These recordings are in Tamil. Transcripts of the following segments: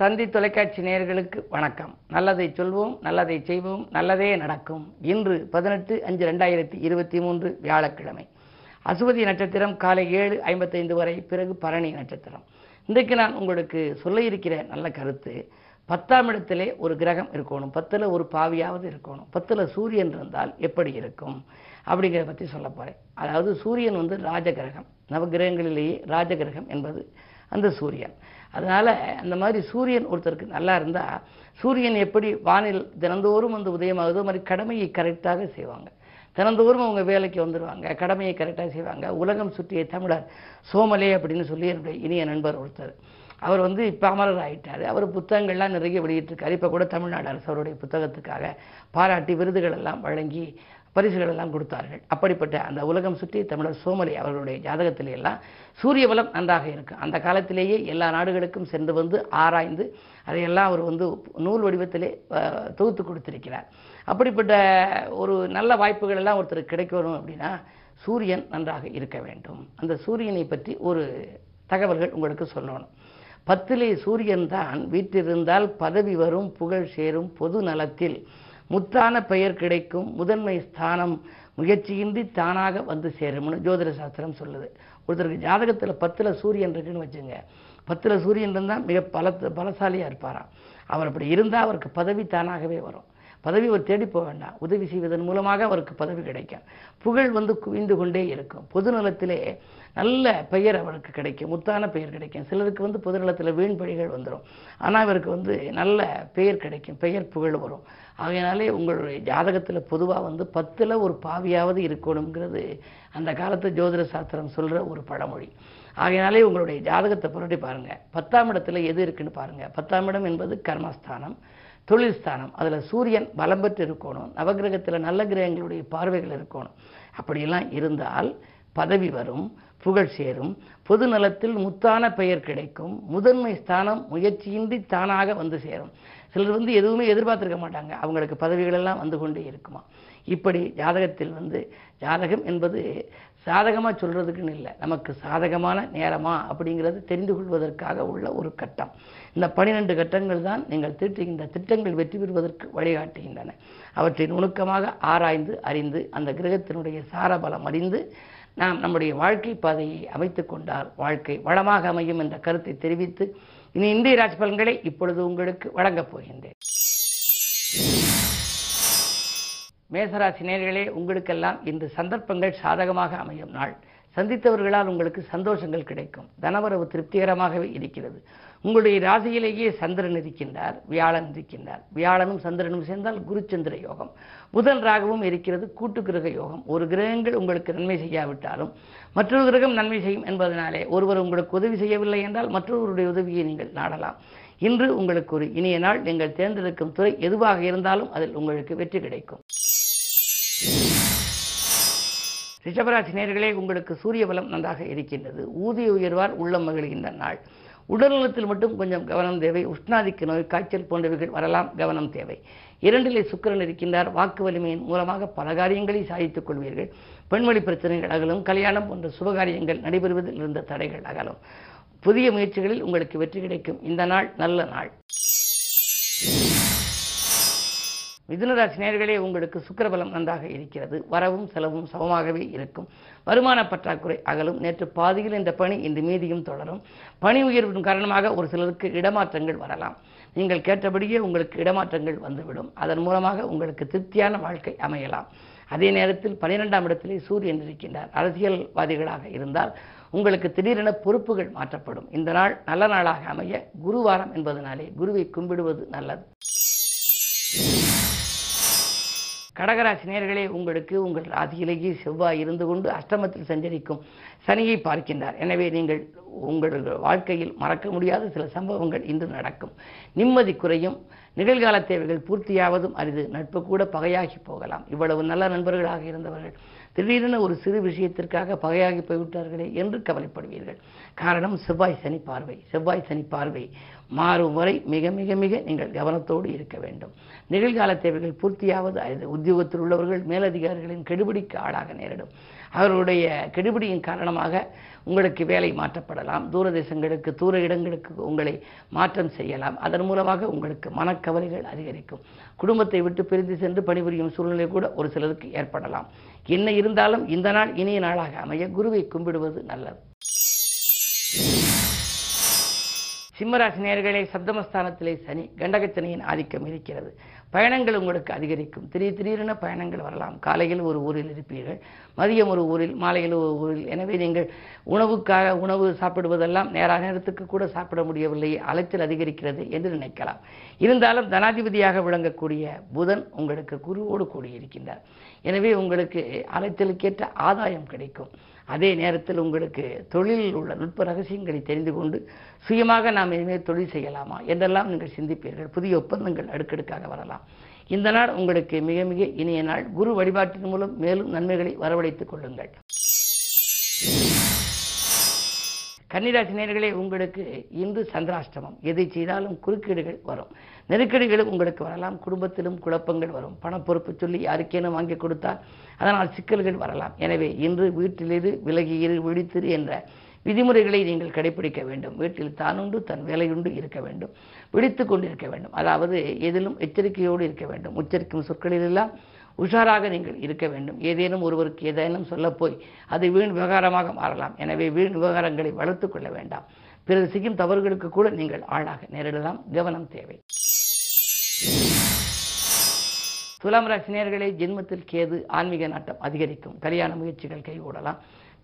தந்தி தொலைக்காட்சி நேயர்களுக்கு வணக்கம். நல்லதை சொல்வோம் நல்லதை செய்வோம் நல்லதே நடக்கும். இன்று பதினெட்டு அஞ்சு ரெண்டாயிரத்தி இருபத்தி மூன்று வியாழக்கிழமை. அசுவதி நட்சத்திரம் காலை ஏழு ஐம்பத்தைந்து வரை பிறகு பரணி நட்சத்திரம். இன்றைக்கு நான் உங்களுக்கு சொல்ல இருக்கிற நல்ல கருத்து பத்தாம் இடத்திலே ஒரு கிரகம் இருக்கணும் பத்தில் ஒரு பாவியாவது இருக்கணும் பத்தில் சூரியன் இருந்தால் எப்படி இருக்கும் அப்படிங்கிறத பற்றி சொல்ல போகிறேன் அதாவது சூரியன் வந்து ராஜகிரகம். நவகிரகங்களிலேயே ராஜகிரகம் என்பது அந்த சூரியன். அதனால் அந்த மாதிரி சூரியன் ஒருத்தருக்கு நல்லா இருந்தால் சூரியன் எப்படி வானில் தினந்தோறும் வந்து உதயமாகுதோ மாதிரி கடமையை கரெக்டாக செய்வாங்க. தினந்தோறும் அவங்க வேலைக்கு வந்துடுவாங்க கடமையை கரெக்டாக செய்வாங்க. உலகம் சுற்றிய தமிழர் சோமலே அப்படின்னு சொல்லி என்னுடைய இனிய நண்பர் ஒருத்தர். அவர் வந்து இப்போ அமரர் ஆயிட்டார். அவர் புத்தகங்கள்லாம் நிறைய வெளியிட்டிருக்காரு. இப்போ கூட தமிழ்நாடு அரசு அவருடைய புத்தகத்துக்காக பாராட்டி விருதுகள் எல்லாம் வழங்கி பரிசுகள் எல்லாம் கொடுத்தார்கள். அப்படிப்பட்ட அந்த உலகம் சுற்றி தமிழர் சோமலி அவர்களுடைய ஜாதகத்திலே எல்லாம் சூரிய பலம் நன்றாக இருக்கும் அந்த காலத்திலேயே எல்லா நாடுகளுக்கும் சென்று வந்து ஆராய்ந்து அதையெல்லாம் அவர் வந்து நூல் வடிவத்திலே தொகுத்து கொடுத்திருக்கிறார். அப்படிப்பட்ட ஒரு நல்ல வாய்ப்புகள் எல்லாம் ஒருத்தர் கிடைக்கணும் அப்படின்னா சூரியன் நன்றாக இருக்க வேண்டும். அந்த சூரியனை பற்றி ஒரு தகவல்கள் உங்களுக்கு சொல்லணும். பத்திலே சூரியன் தான் வீட்டிருந்தால் பதவி வரும் புகழ் சேரும் பொது நலத்தில் முத்தான பெயர் கிடைக்கும் முதன்மை ஸ்தானம் முயற்சியின்றி தானாக வந்து சேரும்னு ஜோதிட சாஸ்திரம் சொல்லுது. ஒருத்தருக்கு ஜாதகத்தில் பத்தில் சூரியன் இருக்குன்னு வச்சுங்க பத்தில் சூரியன் இருந்தால் மிக பல பலசாலியாக இருப்பாராம். அவர் அப்படி இருந்தால் அவருக்கு பதவி தானாகவே வரும். பதவி அவர் தேடி போக வேண்டாம். உதவி செய்வதன் மூலமாக அவருக்கு பதவி கிடைக்கும். புகழ் வந்து குவிந்து கொண்டே இருக்கும். பொதுநலத்திலே நல்ல பெயர் அவருக்கு கிடைக்கும். முத்தான பெயர் கிடைக்கும். சிலருக்கு வந்து பொதுநலத்தில் வீண் பழிகள் வந்துடும் ஆனால் இவருக்கு வந்து நல்ல பெயர் கிடைக்கும். பெயர் புகழ் வரும். ஆகையினாலே உங்களுடைய ஜாதகத்தில் பொதுவாக வந்து பத்தில் ஒரு பாவியாவது இருக்கணுங்கிறது அந்த காலத்து ஜோதிட சாஸ்திரம் சொல்கிற ஒரு பழமொழி. ஆகையினாலே உங்களுடைய ஜாதகத்தை புரட்டி பாருங்கள் பத்தாம் இடத்துல எது இருக்குன்னு பாருங்கள் பத்தாம் இடம் என்பது கர்மஸ்தானம். தொழில் ஸ்தானம் அதில் சூரியன் பலம் பெற்று இருக்கணும். நவகிரகத்தில் நல்ல கிரகங்களுடைய பார்வைகள் இருக்கணும். அப்படியெல்லாம் இருந்தால் பதவி வரும் புகழ் சேரும். பொது நலத்தில் முத்தான பெயர் கிடைக்கும். முதன்மை ஸ்தானம் முயற்சியின்றி தானாக வந்து சேரும். சிலர் வந்து எதுவுமே எதிர்பார்த்திருக்க மாட்டாங்க. அவங்களுக்கு பதவிகளெல்லாம் வந்து கொண்டே இருக்குமா? இப்படி ஜாதகத்தில் வந்து ஜாதகம் என்பது சாதகமாக சொல்கிறதுக்குன்னு இல்லை. நமக்கு சாதகமான நேரமா அப்படிங்கிறது தெரிந்து கொள்வதற்காக உள்ள ஒரு கட்டம். இந்த பனிரெண்டு கட்டங்கள் தான் நீங்கள் தீட்டுகின்ற திட்டங்கள் வெற்றி பெறுவதற்கு வழிகாட்டுகின்றன. அவற்றை நுணுக்கமாக ஆராய்ந்து அறிந்து அந்த கிரகத்தினுடைய சாரபலம் அறிந்து நாம் நம்முடைய வாழ்க்கை பாதையை அமைத்து கொண்டால் வாழ்க்கை வளமாக அமையும் என்ற கருத்தை தெரிவித்து இனி இந்திய ராசி பலன்களை இப்பொழுது உங்களுக்கு வழங்கப் போகின்றேன். மேசராசி நேர்களே உங்களுக்கெல்லாம் இன்று சந்தர்ப்பங்கள் சாதகமாக அமையும் நாள். சந்தித்தவர்களால் உங்களுக்கு சந்தோஷங்கள் கிடைக்கும். தனவரவு திருப்திகரமாகவே இருக்கிறது. உங்களுடைய ராசியிலேயே சந்திரன் இருக்கின்றார் வியாழன் இருக்கின்றார். வியாழனும் சந்திரனும் சேர்ந்தால் குருச்சந்திர யோகம். புதன் ராகவும் இருக்கிறது கூட்டு கிரக யோகம். ஒரு கிரகங்கள் உங்களுக்கு நன்மை செய்யாவிட்டாலும் மற்றொரு கிரகம் நன்மை செய்யும் என்பதனாலே ஒருவர் உங்களுக்கு உதவி செய்யவில்லை என்றால் மற்றொருவருடைய உதவியை நீங்கள் நாடலாம். இன்று உங்களுக்கு ஒரு இனிய நாள். நீங்கள் தேர்ந்தெடுக்கும் துறை எதுவாக இருந்தாலும் அதில் உங்களுக்கு வெற்றி கிடைக்கும். ரிஷபராசி நேர்களே உங்களுக்கு சூரிய பலம் நன்றாக இருக்கின்றது. ஊதிய உயர்வார் உள்ளம் மகிழ்கின்ற நாள். உடல்நலத்தில் மட்டும் கொஞ்சம் கவனம் தேவை. உஷ்ணாதிக்க நோய் காய்ச்சல் போன்றவைகள் வரலாம் கவனம் தேவை. இரண்டிலே சுக்கிரன் இருக்கின்றார். வாக்கு வலிமையின் மூலமாக பல காரியங்களை சாதித்துக் கொள்வீர்கள். பெண்வழி பிரச்சனைகள் அகலும். கல்யாணம் போன்ற சுபகாரியங்கள் நடைபெறுவதில் இருந்த தடைகள் அகலும். புதிய முயற்சிகளில் உங்களுக்கு வெற்றி கிடைக்கும். இந்த நாள் நல்ல நாள். மிதுனராசி நேர்களே உங்களுக்கு சுக்கரபலம் நன்றாக இருக்கிறது. வரவும் செலவும் சமமாகவே இருக்கும். வருமான பற்றாக்குறை அகலும். நேற்று பாதியில் இந்த பணி இன்று மீதியும் தொடரும். பணி உயர்வின் காரணமாக ஒரு சிலருக்கு இடமாற்றங்கள் வரலாம். நீங்கள் கேட்டபடியே உங்களுக்கு இடமாற்றங்கள் வந்துவிடும். அதன் மூலமாக உங்களுக்கு திருப்தியான வாழ்க்கை அமையலாம். அதே நேரத்தில் பனிரெண்டாம் இடத்திலே சூரியன் இருக்கின்றார் அரசியல்வாதிகளாக இருந்தால் உங்களுக்கு திடீரென பொறுப்புகள் மாற்றப்படும். இந்த நாள் நல்ல நாளாக அமைய குருவாரம் என்பதனாலே குருவை கும்பிடுவது நல்லது. கடகராசி நேர்களே உங்களுக்கு உங்கள் ராசியிலேயே செவ்வாய் இருந்து கொண்டு அஷ்டமத்தில் சஞ்சரிக்கும் சனியை பார்க்கின்றார். எனவே நீங்கள் உங்கள் வாழ்க்கையில் மறக்க முடியாத சில சம்பவங்கள் இன்று நடக்கும். நிம்மதி குறையும் நிகழ்கால தேவைகள் பூர்த்தியாவதும் அரிது. நட்பு கூட பகையாகி போகலாம். இவ்வளவு நல்ல நண்பர்களாக இருந்தவர்கள். திடீரென ஒரு சிறு விஷயத்திற்காக பகையாகி போய்விட்டார்களே என்று கவலைப்படுவீர்கள். காரணம் செவ்வாய் சனி பார்வை. செவ்வாய் சனி பார்வை. மாறும் வரை மிக மிக மிக நீங்கள் கவனத்தோடு இருக்க வேண்டும். நிகழ்கால தேவைகள் பூர்த்தியாவது அல்லது உத்தியோகத்தில் உள்ளவர்கள் மேலதிகாரிகளின் கெடுபிடிக்கு ஆளாக நேரிடும். அவர்களுடைய கெடுபிடியின் காரணமாக உங்களுக்கு வேலை மாற்றப்படலாம். தூரதேசங்களுக்கு தூர இடங்களுக்கு உங்களை மாற்றம் செய்யலாம். அதன் மூலமாக உங்களுக்கு மனக்கவலைகள் அதிகரிக்கும். குடும்பத்தை விட்டு பிரிந்து சென்று பணிபுரியும் சூழ்நிலை கூட ஒரு சிலருக்கு ஏற்படலாம். என்ன இருந்தாலும் இந்த நாள் இனிய நாளாக அமைய குருவை கும்பிடுவது நல்லது. சிம்மராசி நேர்களே சப்தமஸ்தானத்திலே சனி கண்டகச்சனையின் ஆதிக்கம் இருக்கிறது. பயணங்கள் உங்களுக்கு அதிகரிக்கும். திடீர் திடீரென பயணங்கள் வரலாம். காலையில் ஒரு ஊரில் இருப்பீர்கள். மதியம் ஒரு ஊரில் மாலையில் ஒரு ஊரில். எனவே நீங்கள் உணவுக்காக உணவு சாப்பிடுவதெல்லாம் நேர நேரத்துக்கு கூட சாப்பிட முடியவில்லை. அலைச்சல் அதிகரிக்கிறது என்று நினைக்கலாம். இருந்தாலும் தனாதிபதியாக விளங்கக்கூடிய புதன் உங்களுக்கு குருவோடு கூடியிருக்கின்றார். எனவே உங்களுக்கு அலைத்தலுக்கேற்ற ஆதாயம் கிடைக்கும். அதே நேரத்தில் உங்களுக்கு தொழிலில் உள்ள நுட்ப ரகசியங்களை தெரிந்து கொண்டு சுயமாக நாம் இனிமேல் தொழில் செய்யலாமா என்றெல்லாம் நீங்கள் சிந்திப்பீர்கள். புதிய ஒப்பந்தங்கள் அடுக்கடுக்காக வரலாம். இந்த நாள் உங்களுக்கு மிக மிக இனிய நாள். குரு வழிபாட்டின் மூலம் மேலும் நன்மைகளை வரவழைத்துக் கொள்ளுங்கள். கன்னிராசி நேர்களே உங்களுக்கு இன்று சந்திராஷ்டமம். எதை செய்தாலும் குறுக்கீடுகள் வரும். நெருக்கடிகளும் உங்களுக்கு வரலாம். குடும்பத்திலும் குழப்பங்கள் வரும். பணப்பொறுப்பு சொல்லி யாருக்கேனும் வாங்கி கொடுத்தால் அதனால் சிக்கல்கள் வரலாம். எனவே இன்று வீட்டிலிரு விலகியிரு விழித்திரு என்ற விதிமுறைகளை நீங்கள் கடைபிடிக்க வேண்டும். வீட்டில் தானுண்டு தன் வேலையுண்டு இருக்க வேண்டும். விழித்து கொண்டிருக்க வேண்டும். அதாவது எதிலும் எச்சரிக்கையோடு இருக்க வேண்டும். உச்சரிக்கும் சொற்களிலெல்லாம் உஷாராக நீங்கள் இருக்க வேண்டும். ஏதேனும் ஒருவருக்கு ஏதேனும் சொல்லப்போய் அது வீண் விவகாரமாக மாறலாம். எனவே வீண் விவகாரங்களை வளர்த்து கொள்ள வேண்டாம். பிறகு செய்யும் தவறுகளுக்கு கூட நீங்கள் ஆளாக நேரிடலாம். கவனம் தேவை. துலாம் ராசினியர்களே ஜென்மத்தில் கேது ஆன்மீக நாட்டம் அதிகரிக்கும். கல்யாண முயற்சிகள் கைகூடலாம்.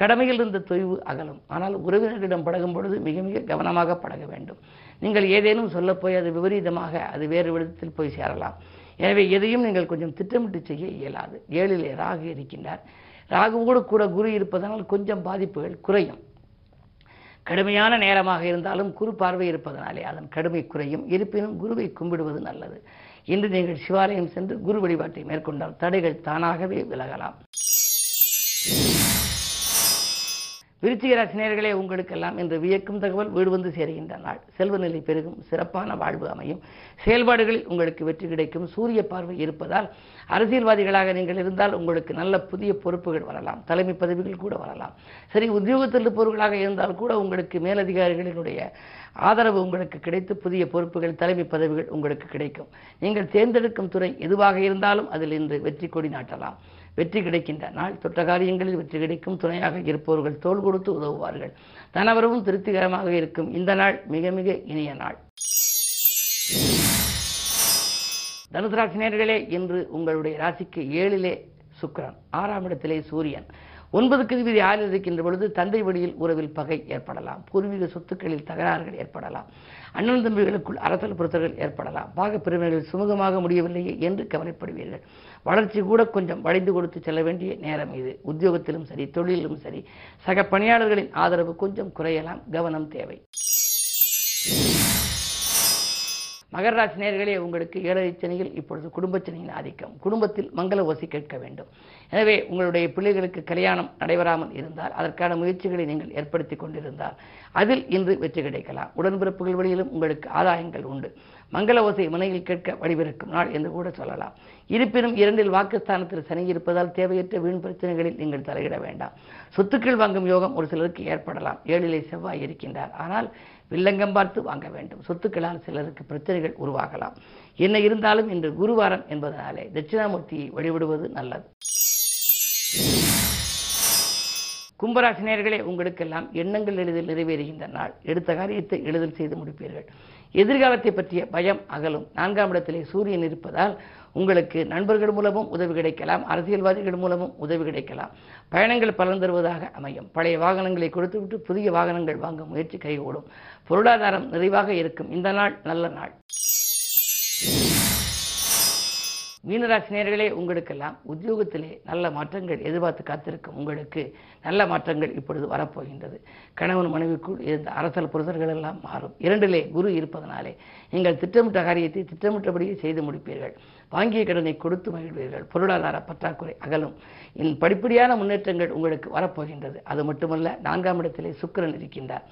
கடமையில் இருந்த தொய்வு அகலும். ஆனால் உறவினர்களிடம் பழகும் பொழுது மிக மிக கவனமாக பழக வேண்டும். நீங்கள் ஏதேனும் சொல்லப்போய் அது விபரீதமாக அது வேறு விதத்தில் போய் சேரலாம். எனவே எதையும் நீங்கள் கொஞ்சம் திட்டமிட்டு செய்ய இயலாது. ஏழிலே ராகு இருக்கின்றார். ராகுவோடு கூட குரு இருப்பதனால் கொஞ்சம் பாதிப்புகள் குறையும். கடுமையான நேரமாக இருந்தாலும் குரு பார்வை இருப்பதனாலே அதன் கடுமை குறையும். இருப்பினும் குருவை கும்பிடுவது நல்லது. இன்று நீங்கள் சிவாலயம் சென்று குரு வழிபாட்டை மேற்கொண்டால் தடைகள் தானாகவே விலகலாம். விருச்சிக ராசினியர்களே உங்களுக்கெல்லாம் இன்று வியக்கும் தகவல் வீடு வந்து சேருகின்ற நாள். செல்வ நிலை பெருகும் சிறப்பான வாழ்வு அமையும். செயல்பாடுகளில் உங்களுக்கு வெற்றி கிடைக்கும் சூரிய பார்வை இருப்பதால் அரசியல்வாதிகளாக நீங்கள் இருந்தால் உங்களுக்கு நல்ல புதிய பொறுப்புகள் வரலாம் தலைமை பதவிகள் கூட வரலாம். சரி உத்தியோகத்தில் இருப்பவர்களாக இருந்தால் கூட உங்களுக்கு மேலதிகாரிகளினுடைய ஆதரவு உங்களுக்கு கிடைத்து புதிய பொறுப்புகள் தலைமை பதவிகள் உங்களுக்கு கிடைக்கும். நீங்கள் தேர்ந்தெடுக்கும் துறை எதுவாக இருந்தாலும் அதில் இன்று வெற்றி கொடி நாட்டலாம். வெற்றி கிடைக்கின்ற நாள் தொட்ட காரியங்களில் வெற்றி கிடைக்கும். துணையாக இருப்பவர்கள் தோள் கொடுத்து உதவுவார்கள். தனவரவும் திருப்திகரமாக இருக்கும். இந்த நாள் மிக மிக இனிய நாள். தனுசு ராசினியர்களே இன்று உங்களுடைய ராசிக்கு ஏழிலே சுக்கரன் ஆறாம் இடத்திலே சூரியன். ஒன்பதுக்கு விதி ஆறில் இருக்கின்ற பொழுது தந்தை வழியில் உறவில் பகை ஏற்படலாம். பூர்வீக சொத்துக்களில் தகராறுகள் ஏற்படலாம். அண்ணன் தம்பிகளுக்குள் அரசல் பொருத்தர்கள் ஏற்படலாம். பாக பிரிவினர்கள் சுமூகமாக முடியவில்லையே என்று கவலைப்படுவீர்கள். வளர்ச்சி கூட கொஞ்சம் வளைந்து கொடுத்து செல்ல வேண்டிய நேரம் இது. உத்தியோகத்திலும் சரி தொழிலிலும் சரி சக பணியாளர்களின் ஆதரவு கொஞ்சம் குறையலாம். கவனம் தேவை. மகர ராசி நேர்களே உங்களுக்கு ஏழரை சனியில் இப்பொழுது குடும்பச்சனியின் ஆதிக்கம். குடும்பத்தில் மங்கள ஓசி கேட்க வேண்டும். எனவே உங்களுடைய பிள்ளைகளுக்கு கல்யாணம் நடைபெறாமல் இருந்தால் அதற்கான முயற்சிகளை நீங்கள் ஏற்படுத்தி கொண்டிருந்தால் அதில் இன்று வெற்றி கிடைக்கலாம். உடன்பிறப்புகள் வழியிலும் உங்களுக்கு ஆதாயங்கள் உண்டு. மங்கள ஓசை முனையில் கேட்க வழிபிறக்கும் நாள் என்று கூட சொல்லலாம். இருப்பினும் இரண்டில் வாக்குஸ்தானத்தில் சனி இருப்பதால் தேவையற்ற வீண் பிரச்சனைகளில் நீங்கள் தலையிட வேண்டாம். சொத்துக்கள் வாங்கும் யோகம் ஒரு சிலருக்கு ஏற்படலாம். ஏழிலே செவ்வாய் இருக்கின்றார். ஆனால் வில்லங்கம் பார்த்து வாங்க வேண்டும். சொத்துக்களால் சிலருக்கு பிரச்சனைகள் உருவாகலாம். என்ன இருந்தாலும் இன்று குருவாரம் என்பதனாலே தட்சிணாமூர்த்தியை வழிபடுவது நல்லது. கும்பராசினியர்களே உங்களுக்கெல்லாம் எண்ணங்கள் எளிதில் நிறைவேறுகின்ற நாள். எடுத்த காரியத்தை எளிதில் செய்து முடிப்பீர்கள். எதிர்காலத்தை பற்றிய பயம் அகலும். நான்காம் இடத்திலே சூரியன் இருப்பதால் உங்களுக்கு நண்பர்கள் மூலமும் உதவி கிடைக்கலாம் அரசியல்வாதிகள் மூலமும் உதவி கிடைக்கலாம். பயணங்கள் பலன் தருவதாக அமையும். பழைய வாகனங்களை கொடுத்துவிட்டு புதிய வாகனங்கள் வாங்க முயற்சி கைகூடும். பொருளாதாரம் நிறைவாக இருக்கும். இந்த நாள் நல்ல நாள். மீனராசி நேர்களே உங்களுக்கெல்லாம் உத்தியோகத்திலே நல்ல மாற்றங்கள் எதிர்பார்த்து காத்திருக்கும் உங்களுக்கு நல்ல மாற்றங்கள் இப்பொழுது வரப்போகின்றது. கணவன் மனைவிக்குள் இருந்த அரசல் புரசல்கள் எல்லாம் மாறும். இரண்டிலே குரு இருப்பதனாலே நீங்கள் திட்டமிட்ட காரியத்தை திட்டமிட்டபடியே செய்து முடிப்பீர்கள். வாங்கிய கடனை கொடுத்து மகிழ்வீர்கள். பொருளாதார பற்றாக்குறை அகலும். இன் படிப்படியான முன்னேற்றங்கள் உங்களுக்கு வரப்போகின்றது. அது மட்டுமல்ல நான்காம் இடத்திலே சுக்கிரன் இருக்கின்றார்.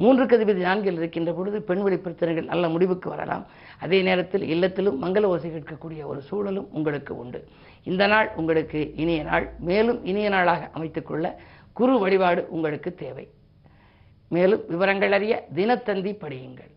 மூன்றுக்கு அதிபதி நான்கில் இருக்கின்ற பொழுது பெண்வெளி பிரச்சனைகள் நல்ல முடிவுக்கு வரலாம். அதே நேரத்தில் இல்லத்திலும் மங்கள ஓசை கேட்கக்கூடிய ஒரு சூழலும் உங்களுக்கு உண்டு. இந்த நாள் உங்களுக்கு இனிய நாள். மேலும் இனிய நாளாக அமைத்துக்கொள்ள குரு வழிபாடு உங்களுக்கு தேவை. மேலும் விவரங்கள் அறிய தினத்தந்தி படியுங்கள்.